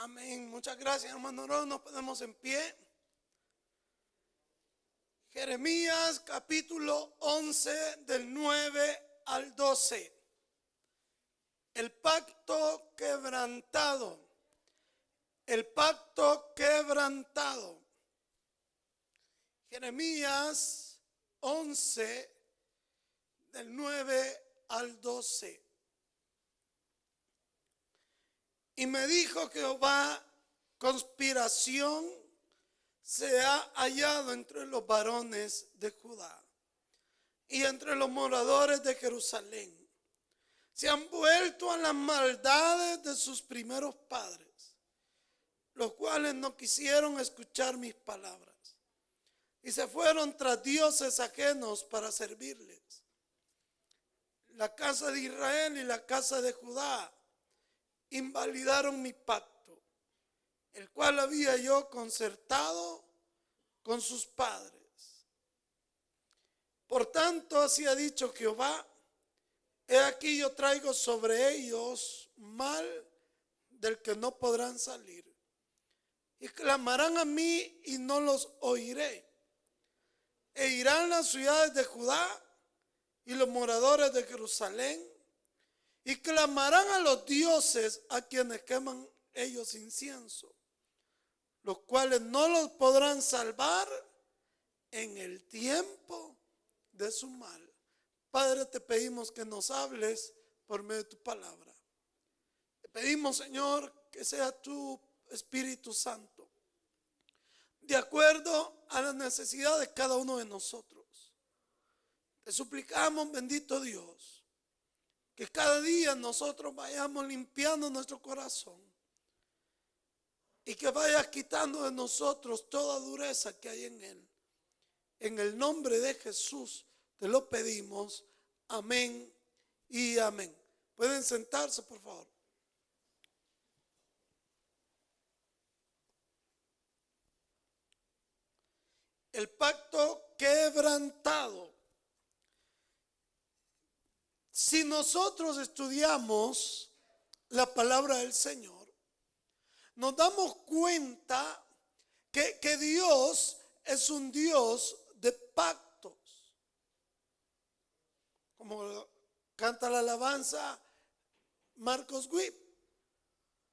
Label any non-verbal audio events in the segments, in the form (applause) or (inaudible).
Amén. Muchas gracias, hermano. No nos ponemos en pie. Jeremías capítulo 11 del 9 al 12. El pacto quebrantado. El pacto quebrantado. Jeremías 11 del 9 al 12. Y me dijo Jehová, conspiración se ha hallado entre los varones de Judá y entre los moradores de Jerusalén. Se han vuelto a las maldades de sus primeros padres, los cuales no quisieron escuchar mis palabras y se fueron tras dioses ajenos para servirles. La casa de Israel y la casa de Judá invalidaron mi pacto, el cual había yo concertado con sus padres. Por tanto, así ha dicho Jehová, he aquí yo traigo sobre ellos mal del que no podrán salir. Y clamarán a mí y no los oiré. E irán las ciudades de Judá y los moradores de Jerusalén y clamarán a los dioses a quienes queman ellos incienso, los cuales no los podrán salvar en el tiempo de su mal. Padre, te pedimos que nos hables por medio de tu palabra. Te pedimos, Señor, que sea tu Espíritu Santo, de acuerdo a la necesidad de cada uno de nosotros. Te suplicamos, bendito Dios, que cada día nosotros vayamos limpiando nuestro corazón y que vayas quitando de nosotros toda dureza que hay en él. En el nombre de Jesús te lo pedimos. Amén y amén. Pueden sentarse, por favor. El pacto quebrantado. Si nosotros estudiamos la palabra del Señor, nos damos cuenta que, que Dios es un Dios de pactos. Como canta la alabanza Marcos Guip,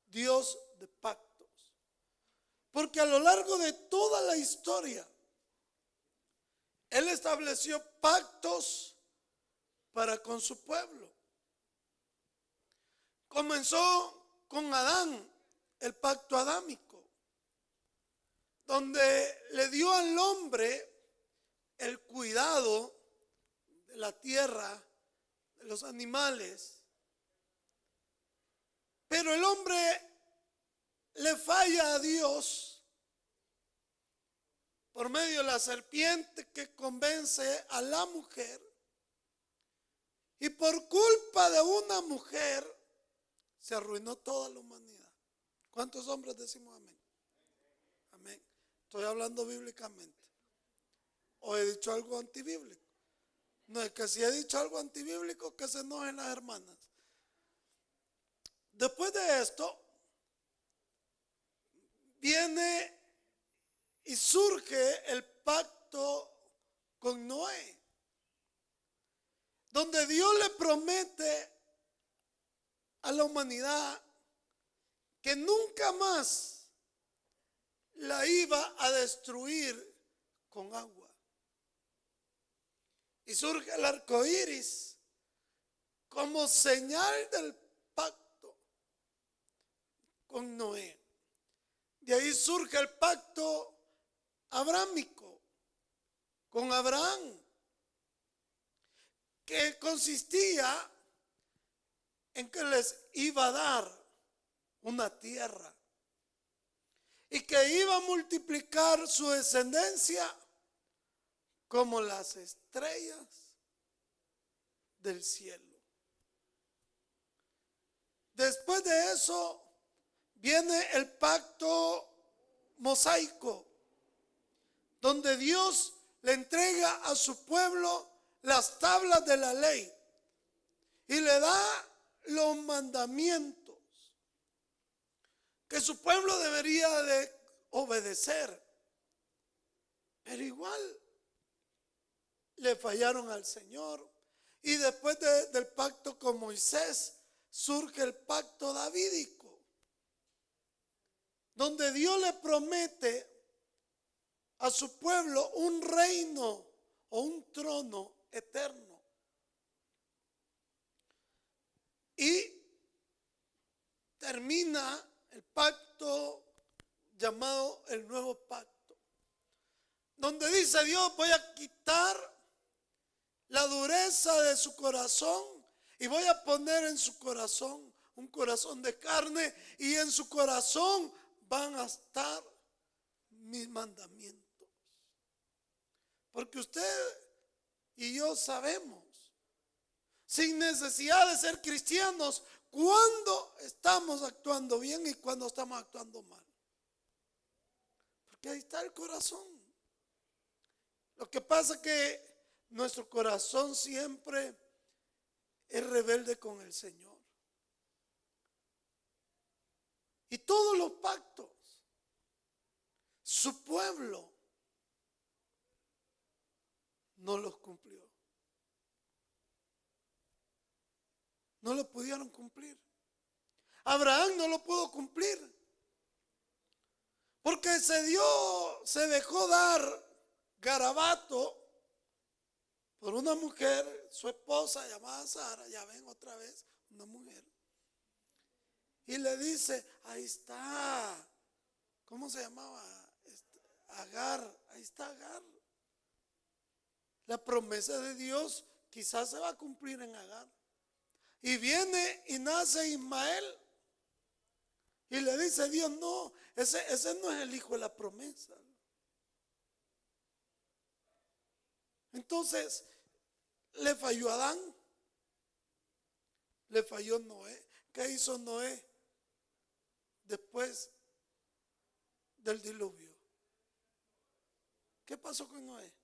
Dios de pactos. Porque a lo largo de toda la historia, Él estableció pactos para con su pueblo. Comenzó con Adán, el pacto adámico, donde le dio al hombre el cuidado de la tierra, de los animales. Pero el hombre le falla a Dios por medio de la serpiente que convence a la mujer y por culpa de una mujer se arruinó toda la humanidad. ¿Cuántos hombres decimos amén? Amén. Estoy hablando bíblicamente. ¿O he dicho algo antibíblico? No es que si he dicho algo antibíblico, que se enojen las hermanas. Después de esto, viene y surge el pacto con Noé donde Dios le promete a la humanidad que nunca más la iba a destruir con agua. Y surge el arco iris como señal del pacto con Noé. De ahí surge el pacto abrámico con Abraham que consistía en que les iba a dar una tierra y que iba a multiplicar su descendencia como las estrellas del cielo. Después de eso viene el pacto mosaico, donde Dios le entrega a su pueblo las tablas de la ley y le da los mandamientos. que su pueblo debería de obedecer. Pero igual le fallaron al Señor. Y después del pacto con Moisés surge el pacto davídico, donde Dios le promete a su pueblo un reino o un trono eterno. Y termina el pacto llamado el nuevo pacto, donde dice Dios voy a quitar la dureza de su corazón y voy a poner en su corazón un corazón de carne y en su corazón van a estar mis mandamientos. Porque usted y yo sabemos, sin necesidad de ser cristianos, cuando estamos actuando bien y cuando estamos actuando mal. Porque ahí está el corazón. Lo que pasa es que nuestro corazón siempre es rebelde con el Señor. Y todos los pactos, su pueblo no los cumplió. No lo pudieron cumplir. Abraham no lo pudo cumplir. Porque se dio, se dejó dar garabato por una mujer, su esposa llamada Sara, ya ven otra vez, una mujer. Y le dice, ahí está, ¿cómo se llamaba? Este, Agar, ahí está Agar. La promesa de Dios quizás se va a cumplir en Agar. Y viene y nace Ismael. Y le dice Dios, no, ese, ese no es el hijo de la promesa. Entonces, le falló Adán, le falló Noé. ¿Qué hizo Noé después del diluvio? ¿Qué pasó con Noé?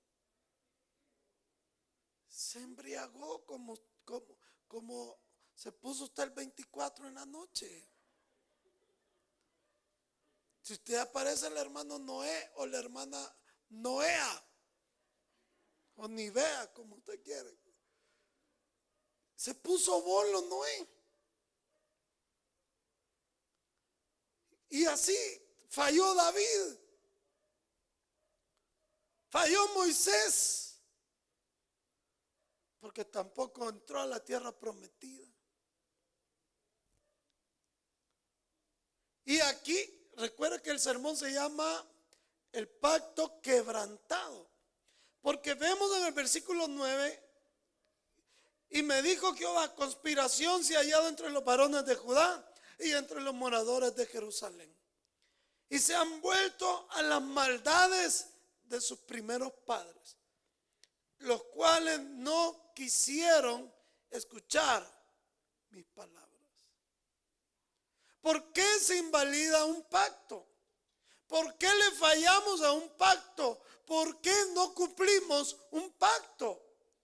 Se embriagó como, como, como se puso usted el 24 en la noche. Si usted aparece el hermano Noé o la hermana Noea, o ni vea como usted quiere. Se puso bolo Noé. Y así falló David. Falló Moisés. Porque tampoco entró a la tierra prometida. Y aquí, recuerda que el sermón se llama el pacto quebrantado. Porque vemos en el versículo 9, y me dijo Jehová, conspiración se ha hallado entre los varones de Judá y entre los moradores de Jerusalén. Y se han vuelto a las maldades de sus primeros padres, los cuales no quisieron escuchar mis palabras. ¿Por qué se invalida un pacto? ¿Por qué le fallamos a un pacto? ¿por qué no cumplimos un pacto?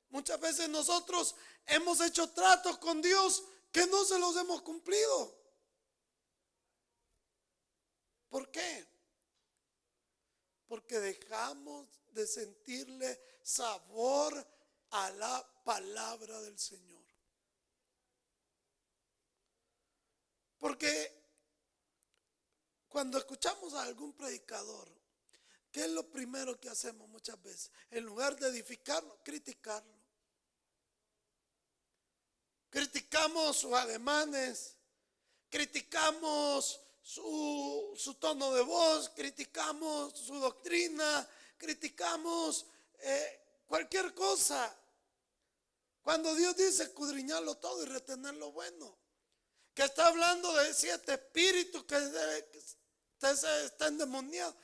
Muchas veces nosotros hemos hecho tratos con Dios que no se los hemos cumplido. ¿Por qué? Porque dejamos de sentirle sabor a la palabra del Señor. Porque cuando escuchamos a algún predicador ¿Qué es lo primero que hacemos muchas veces? En lugar de edificarlo, criticarlo. Criticamos sus ademanes, criticamos su, tono de voz, criticamos su doctrina, criticamos eh, cualquier cosa. Cuando Dios dice escudriñarlo todo y retener lo bueno, que está hablando de siete espíritus que, están endemoniados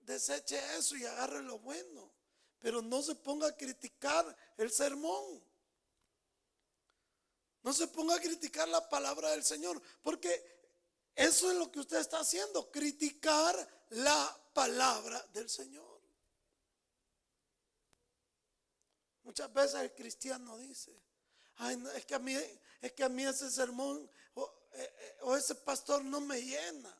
deseche eso y agarre lo bueno. Pero no se ponga a criticar el sermón. No se ponga a criticar la palabra del Señor. Porque eso es lo que usted está haciendo. Criticar la palabra del Señor. Muchas veces el cristiano dice, Ay, es, que a mí, es que a mí ese sermón o, eh, eh, ese pastor no me llena.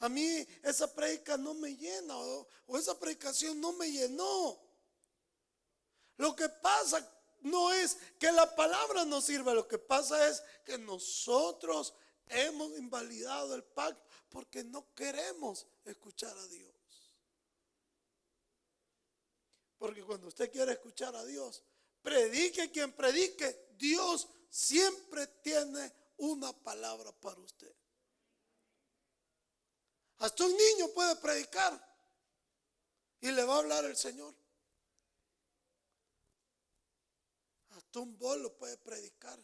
A mí esa predica no me llena o, o esa predicación no me llenó. Lo que pasa no es que la palabra no sirva, lo que pasa es que nosotros hemos invalidado el pacto porque no queremos escuchar a Dios. Porque cuando usted quiere escuchar a Dios, predique quien predique, Dios siempre tiene una palabra para usted. Hasta un niño puede predicar y le va a hablar el Señor. Hasta un bolo puede predicar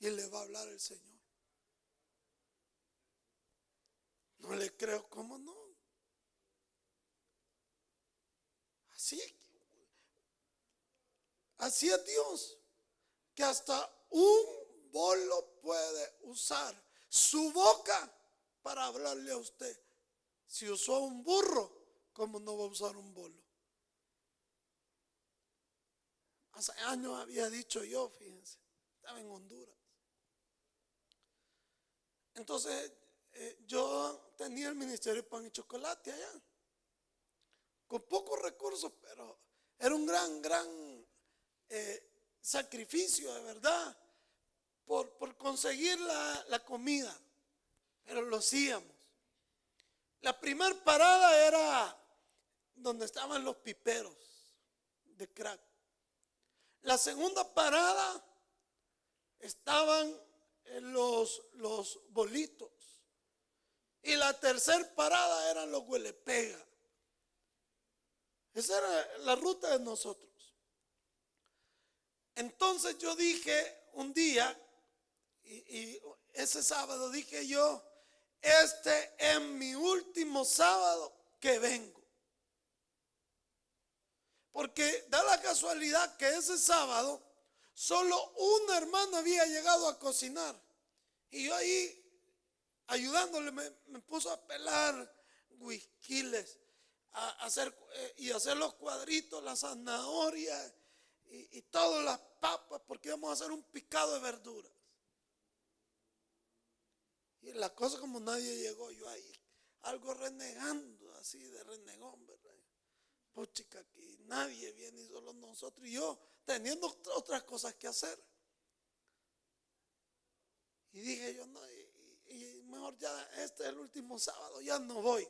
y le va a hablar el Señor. No le creo, ¿cómo no? Así, así es Dios, que hasta un bolo puede usar su boca para hablarle a usted. Si usó un burro, ¿cómo no va a usar un bolo? Hace años había dicho yo, fíjense, estaba en Honduras. Entonces, eh, yo tenía el Ministerio de Pan y Chocolate allá, con pocos recursos, pero era un gran, gran eh, sacrificio, de verdad, por, conseguir la, comida, pero lo hacíamos. La primera parada era donde estaban los piperos de crack. La segunda parada estaban los, los bolitos. Y la tercera parada eran los huelepega. Esa era la ruta de nosotros. Entonces yo dije un día, y, ese sábado dije yo, este es mi último sábado que vengo. Porque da la casualidad que ese sábado solo una hermana había llegado a cocinar. Y yo ahí ayudándole, me, puso a pelar whisquiles, a hacer eh, y hacer los cuadritos, las zanahorias y, y todas las papas, porque íbamos a hacer un picado de verduras. Y la cosa como nadie llegó, yo ahí, algo renegando, así de renegón, ¿verdad? Pues chica, aquí nadie viene, solo nosotros y yo, teniendo otras cosas que hacer. Y dije yo, no, y mejor ya este es el último sábado, ya no voy.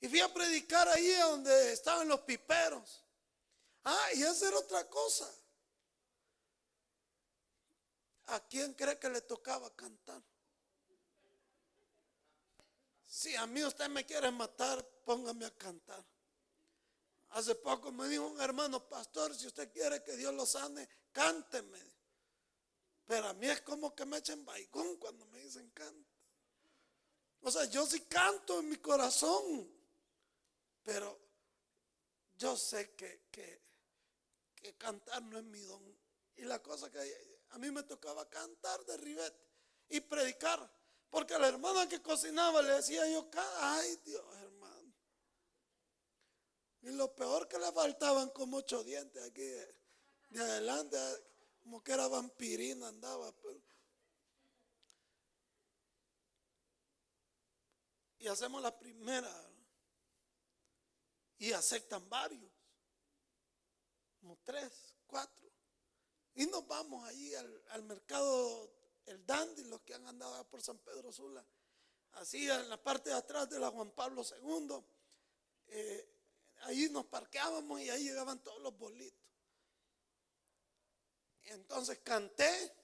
Y fui a predicar ahí donde estaban los piperos. Ah, y hacer otra cosa. ¿A quién cree que le tocaba cantar? Si a mí usted me quiere matar, póngame a cantar. Hace poco me dijo un hermano pastor, si usted quiere que Dios lo sane, cánteme. Pero a mí es como que me echen baigón cuando me dicen canto. O sea, yo sí canto en mi corazón, pero yo sé que, que, cantar no es mi don. Y la cosa que a mí me tocaba cantar de ribete y predicar. Porque la hermana que cocinaba le decía yo, ay Dios hermano. Y lo peor que le faltaban como ocho dientes aquí de adelante como que era vampirina andaba. Y hacemos la primera. Y aceptan varios. Como tres, cuatro. Y nos vamos allí al, mercado El Dandy, los que han andado por San Pedro Sula. Así en la parte de atrás de la Juan Pablo II. Eh, ahí nos parqueábamos y ahí llegaban todos los bolitos. Entonces canté,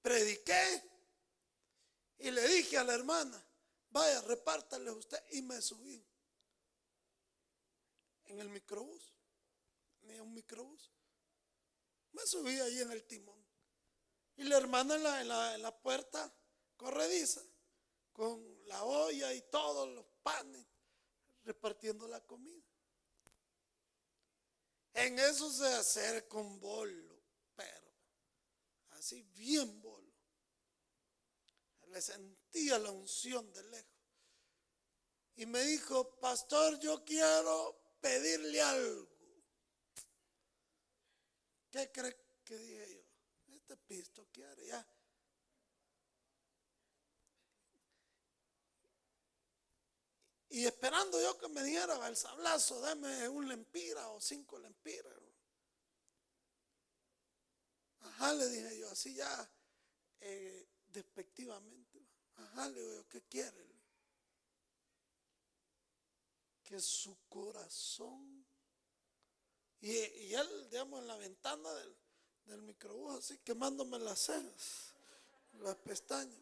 prediqué y le dije a la hermana, vaya, repártale usted. Y me subí en el microbús. Tenía un microbús. Me subí ahí en el timón. Y la hermana en la, en la, en la puerta corrediza, con la olla y todos los panes, repartiendo la comida. En eso se acerca un bolo así bien bolo. Le sentía la unción de lejos. Y me dijo, pastor, yo quiero pedirle algo. ¿Qué cree que dije yo? Este pisto quiere ya. Y esperando yo que me diera el sablazo, dame un lempira o cinco lempiras. Ajá, le dije yo, así ya eh, despectivamente. Ajá, le digo yo, ¿qué quiere? Que su corazón. Y, él, digamos, en la ventana del, del microbús, así quemándome las cejas, las pestañas.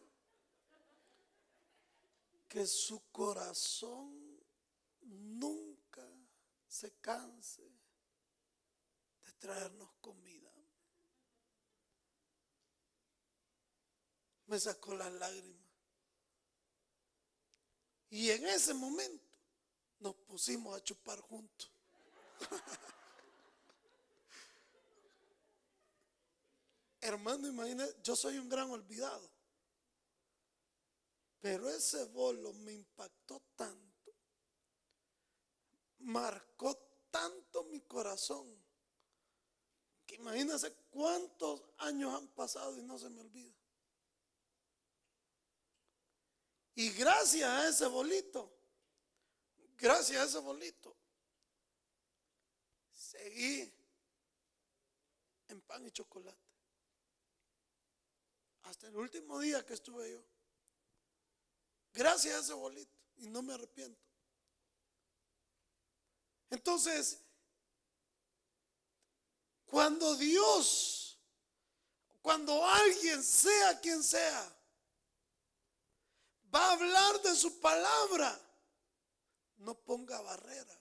Que su corazón nunca se canse de traernos comida. me sacó las lágrimas. Y en ese momento nos pusimos a chupar juntos. (laughs) Hermano, imagina, yo soy un gran olvidado. Pero ese bolo me impactó tanto, marcó tanto mi corazón, que imagínense cuántos años han pasado y no se me olvida. Y gracias a ese bolito, gracias a ese bolito, seguí en pan y chocolate. Hasta el último día que estuve yo. Gracias a ese bolito. Y no me arrepiento. Entonces, cuando Dios, cuando alguien, sea quien sea, va a hablar de su palabra, no ponga barrera.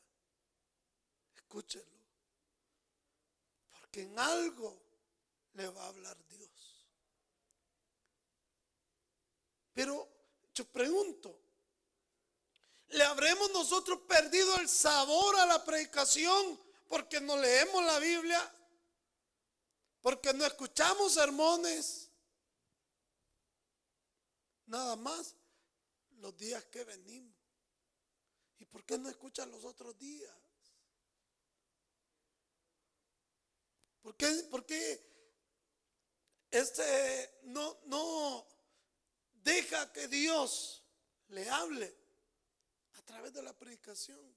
Escúchelo. Porque en algo le va a hablar Dios. Pero yo pregunto, ¿le habremos nosotros perdido el sabor a la predicación porque no leemos la Biblia? Porque no escuchamos sermones. Nada más los días que venimos. ¿Y por qué no escuchan los otros días? ¿Por qué, por este no, no deja que Dios le hable a través de la predicación?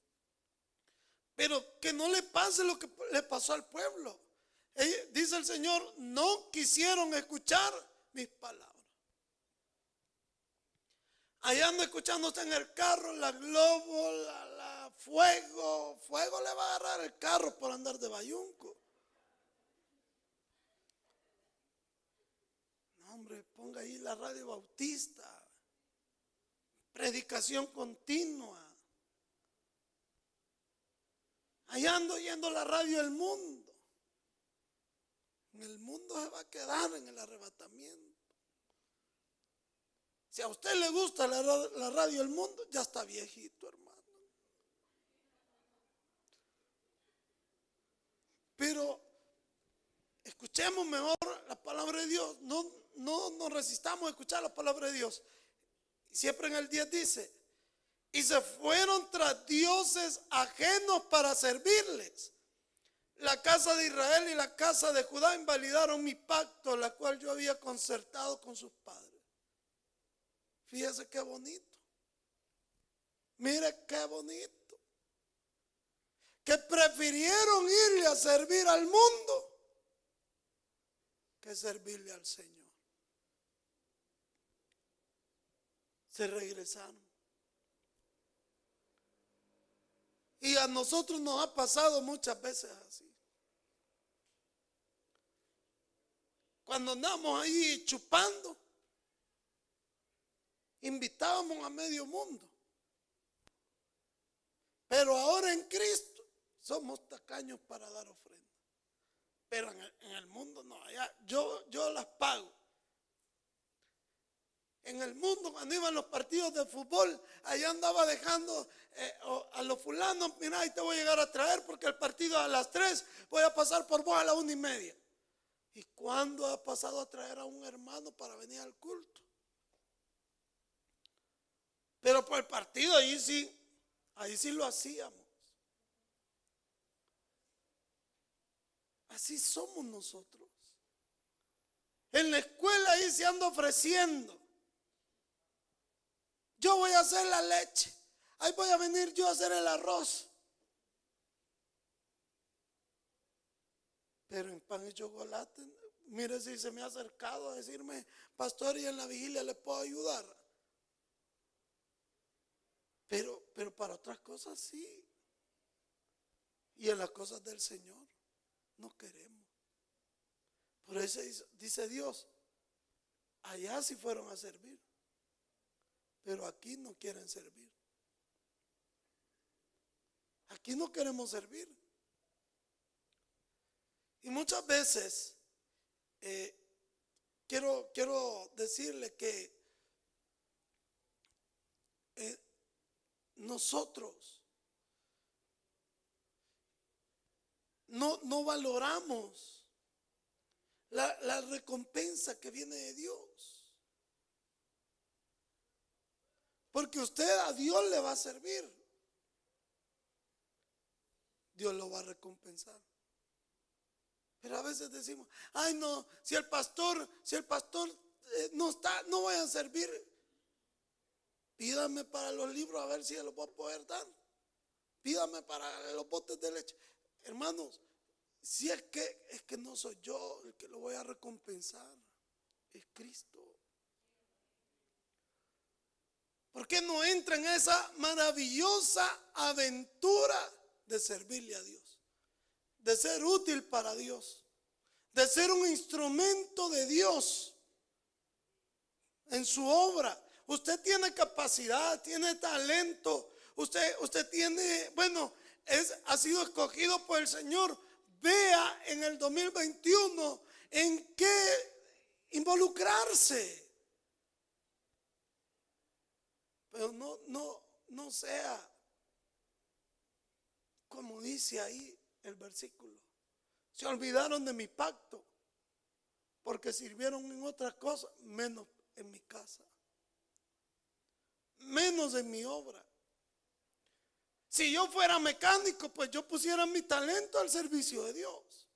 Pero que no le pase lo que le pasó al pueblo. Dice el Señor, no quisieron escuchar mis palabras. Allá ando escuchándote en el carro, la globo, la, fuego. Fuego le va a agarrar el carro por andar de bayunco. No, hombre, ponga ahí la radio bautista. Predicación continua. Allá ando oyendo la radio El Mundo. En el mundo se va a quedar en el arrebatamiento. Si a usted le gusta la, radio El Mundo, ya está viejito, hermano. Pero escuchemos mejor la palabra de Dios. No, no nos resistamos a escuchar la palabra de Dios. Siempre en el 10 dice, y se fueron tras dioses ajenos para servirles. La casa de Israel y la casa de Judá invalidaron mi pacto, la cual yo había concertado con sus padres. Fíjese qué bonito. Mire qué bonito. Que prefirieron irle a servir al mundo que servirle al Señor. Se regresaron. Y a nosotros nos ha pasado muchas veces así. Cuando andamos ahí chupando, invitábamos a medio mundo. Pero ahora en Cristo somos tacaños para dar ofrenda. Pero en el, mundo no, yo, yo las pago. En el mundo, cuando iban los partidos de fútbol, allá andaba dejando eh, a los fulanos, mira, y te voy a llegar a traer porque el partido a las tres voy a pasar por vos a la una y media. ¿Y cuándo ha pasado a traer a un hermano para venir al culto? Pero por el partido ahí sí, ahí sí lo hacíamos. Así somos nosotros. En la escuela ahí se anda ofreciendo. Yo voy a hacer la leche. ahí voy a venir yo a hacer el arroz. Pero en pan y chocolate, mire si se me ha acercado a decirme, pastor, y en la vigilia le puedo ayudar. Pero, pero para otras cosas sí. Y en las cosas del Señor no queremos. Por eso dice Dios, allá sí fueron a servir, pero aquí no quieren servir. Aquí no queremos servir. Y muchas veces eh, quiero, quiero decirle que eh, nosotros no, no valoramos la, la recompensa que viene de Dios. Porque usted a Dios le va a servir. Dios lo va a recompensar. Pero a veces decimos, ay no, si el pastor, si el pastor eh, no está, no voy a servir. Pídame para los libros a ver si los voy a poder dar. Pídame para los botes de leche. Hermanos, si es que es que no soy yo el que lo voy a recompensar, es Cristo. ¿Por qué no entra en esa maravillosa aventura de servirle a Dios? De ser útil para Dios, de ser un instrumento de Dios en su obra. Usted tiene capacidad, tiene talento, usted, usted tiene, bueno, ha sido escogido por el Señor. Vea en el 2021 en qué involucrarse. Pero no, no, no sea como dice ahí el versículo. Se olvidaron de mi pacto porque sirvieron en otras cosas, menos en mi casa, menos en mi obra. Si yo fuera mecánico, pues yo pusiera mi talento al servicio de Dios.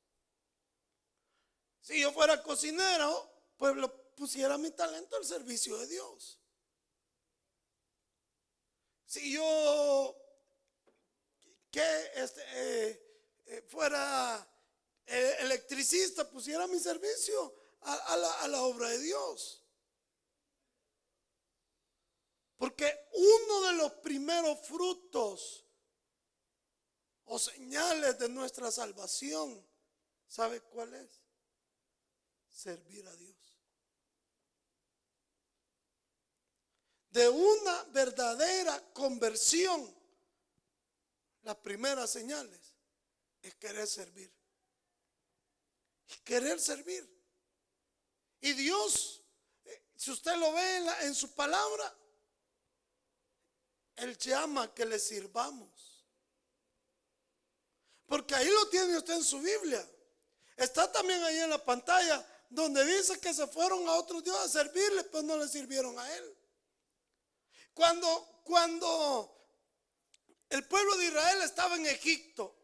Si yo fuera cocinero, pues lo pusiera mi talento al servicio de Dios. Si yo que este, eh, eh, fuera eh, electricista, pusiera mi servicio a, la, a la obra de Dios. Porque uno de los primeros frutos o señales de nuestra salvación, ¿sabe cuál es? Servir a Dios. De una verdadera conversión, las primeras señales es querer servir. querer servir. Y Dios, eh, si usted lo ve en, en su palabra, Él llama que le sirvamos. Porque ahí lo tiene usted en su Biblia. Está también ahí en la pantalla donde dice que se fueron a otros dioses a servirle, pues no le sirvieron a él. Cuando, cuando el pueblo de Israel estaba en Egipto,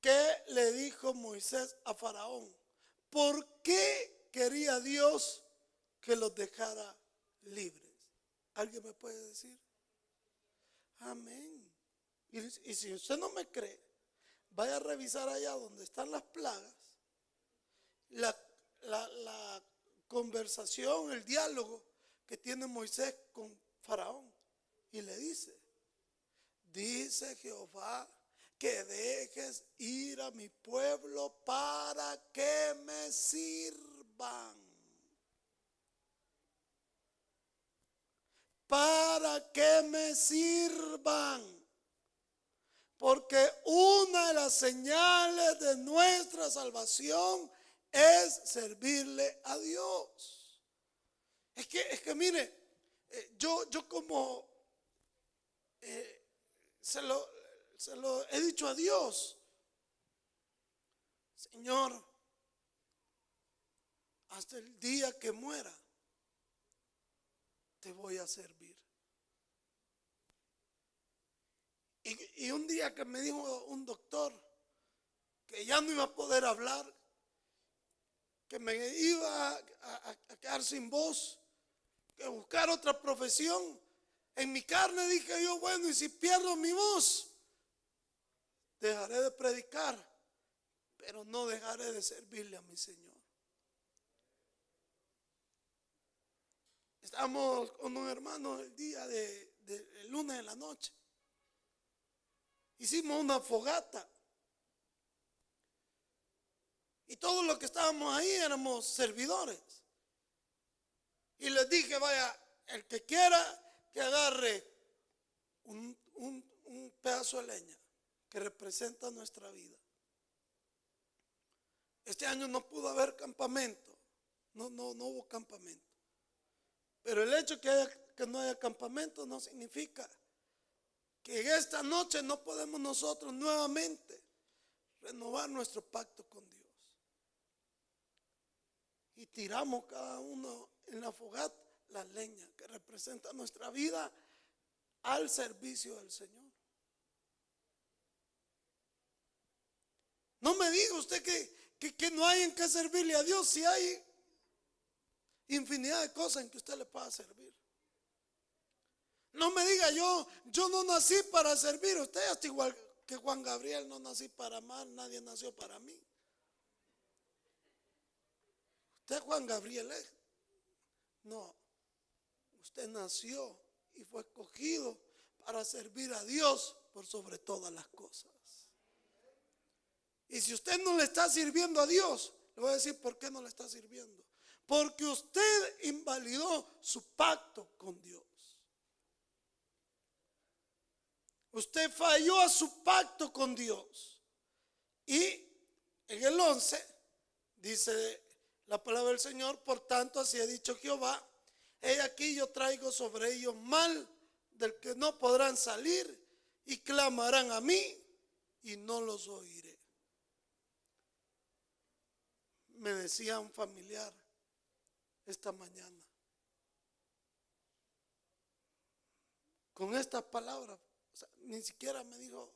¿qué le dijo Moisés a Faraón? ¿Por qué quería Dios que los dejara libres? ¿Alguien me puede decir? Amén. Y, si usted no me cree, vaya a revisar allá donde están las plagas, la, conversación, el diálogo que tiene Moisés con Faraón. Y le dice, dice Jehová que dejes ir a mi pueblo para que me sirvan. Para que me sirvan. Porque una de las señales de nuestra salvación es servirle a Dios. Es que, es que mire, eh, yo, yo como eh, se, lo, se lo he dicho a Dios, Señor, hasta el día que muera, te voy a servir. Y, un día que me dijo un doctor que ya no iba a poder hablar, que me iba a, quedar sin voz, que buscar otra profesión, En mi carne dije yo, bueno, y si pierdo mi voz, dejaré de predicar, pero no dejaré de servirle a mi Señor. Estamos con un hermano el día de, de lunes en la noche. Hicimos una fogata. Y todos los que estábamos ahí éramos servidores. Y les dije, vaya, el que quiera que agarre un, pedazo de leña que representa nuestra vida. Este año no pudo haber campamento, no, no, no hubo campamento. Pero el hecho que, haya, que no haya campamento no significa que en esta noche no podemos nosotros nuevamente renovar nuestro pacto con Dios. Y tiramos cada uno en la fogata la leña que representa nuestra vida al servicio del Señor. No me diga usted que, que, no hay en qué servirle a Dios si hay infinidad de cosas en que usted le pueda servir. No me diga yo, yo no nací para servir. Usted hasta igual que Juan Gabriel, no nací para amar, nadie nació para mí. Usted Juan Gabriel es. No, usted nació y fue escogido para servir a Dios por sobre todas las cosas. Y si usted no le está sirviendo a Dios, le voy a decir por qué no le está sirviendo. Porque usted invalidó su pacto con Dios. Usted falló a su pacto con Dios. Y en el 11 dice la palabra del Señor, por tanto así ha dicho Jehová, he aquí yo traigo sobre ellos mal del que no podrán salir y clamarán a mí y no los oiré. Me decía un familiar esta mañana, con estas palabras, ni siquiera me dijo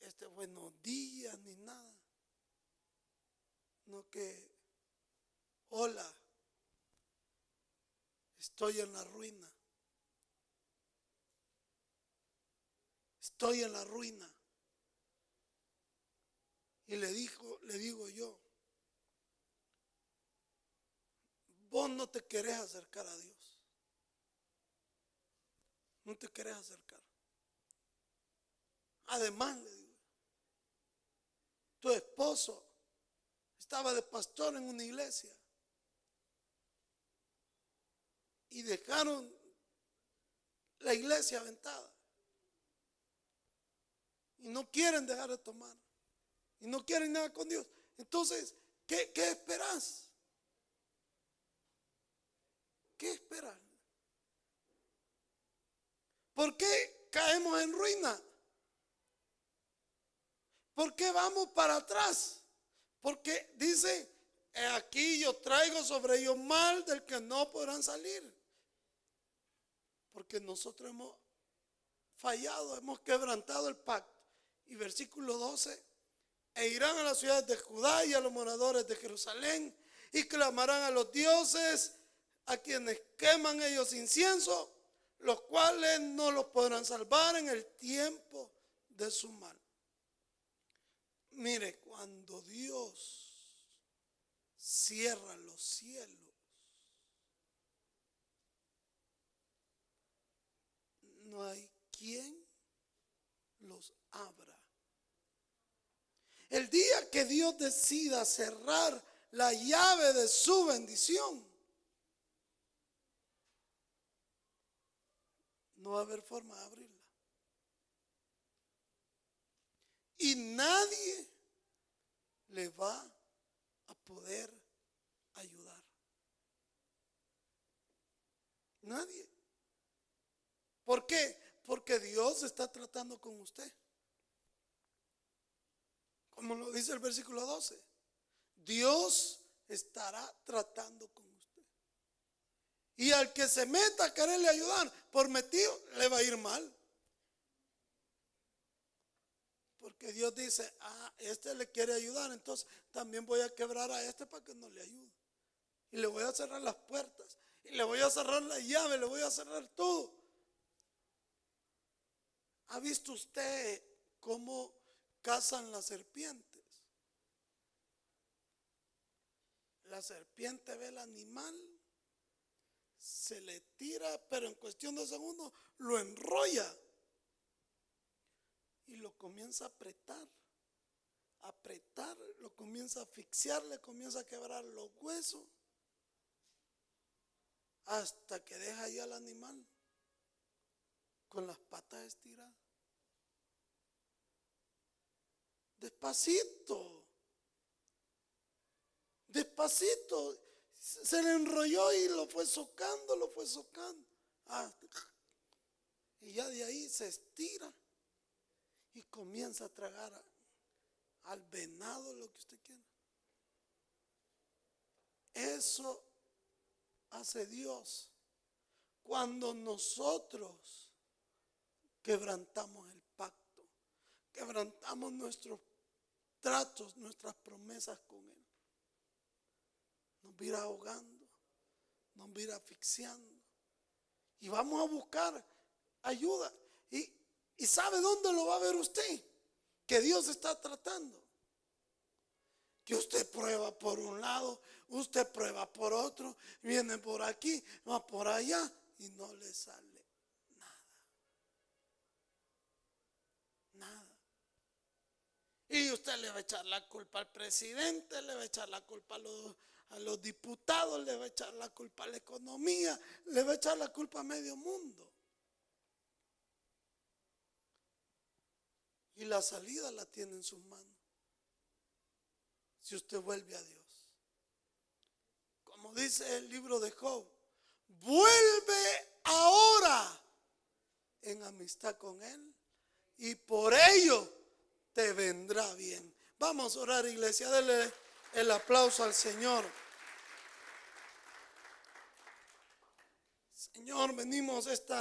este buenos días ni nada, no que hola Estoy en la ruina. Estoy en la ruina. Y le dijo, le digo yo, vos no te querés acercar a Dios. No te querés acercar. Además, le digo, tu esposo estaba de pastor en una iglesia. y dejaron la iglesia aventada. Y no quieren dejar de tomar. Y no quieren nada con Dios. Entonces, ¿qué, qué esperas? ¿Qué esperas? ¿Por qué caemos en ruina? ¿Por qué vamos para atrás? Porque dice, aquí yo traigo sobre ellos mal del que no podrán salir. Porque nosotros hemos fallado, hemos quebrantado el pacto. Y versículo 12, e irán a las ciudades de Judá y a los moradores de Jerusalén y clamarán a los dioses a quienes queman ellos incienso, los cuales no los podrán salvar en el tiempo de su mal. Mire, cuando Dios cierra los cielos, no hay quien los abra. El día que Dios decida cerrar la llave de su bendición, no va a haber forma de abrirla. Y nadie le va a poder ayudar. Nadie. ¿Por qué? Porque Dios está tratando con usted. Como lo dice el versículo 12. Dios estará tratando con. Y al que se meta a quererle ayudar, por metido, le va a ir mal. Porque Dios dice, ah, este le quiere ayudar, entonces también voy a quebrar a este para que no le ayude. Y le voy a cerrar las puertas. y le voy a cerrar la llave, le voy a cerrar todo. ¿Ha visto usted cómo cazan las serpientes? La serpiente ve el animal, se le tira, pero en cuestión de segundos lo enrolla y lo comienza a apretar, apretar, lo comienza a asfixiar, le comienza a quebrar los huesos hasta que deja ahí al animal con las patas estiradas. Despacito, despacito, se le enrolló y lo fue socando, lo fue socando. Ah, y ya de ahí se estira y comienza a tragar al venado, lo que usted quiera. Eso hace Dios cuando nosotros quebrantamos el pacto, quebrantamos nuestros tratos, nuestras promesas con Él. Nos vira ahogando, nos vira asfixiando. Y vamos a buscar ayuda. Y, y sabe dónde lo va a ver usted, que Dios está tratando. Que usted prueba por un lado, usted prueba por otro, viene por aquí, va por allá y no le sale nada. Nada. Y usted le va a echar la culpa al presidente, le va a echar la culpa a los, a los diputados, le va a echar la culpa a la economía, le va a echar la culpa a medio mundo. Y la salida la tiene en sus manos si usted vuelve a Dios. Como dice el libro de Job, vuelve ahora en amistad con Él y por ello te vendrá bien. Vamos a orar, iglesia, dele el aplauso al Señor. Señor, venimos esta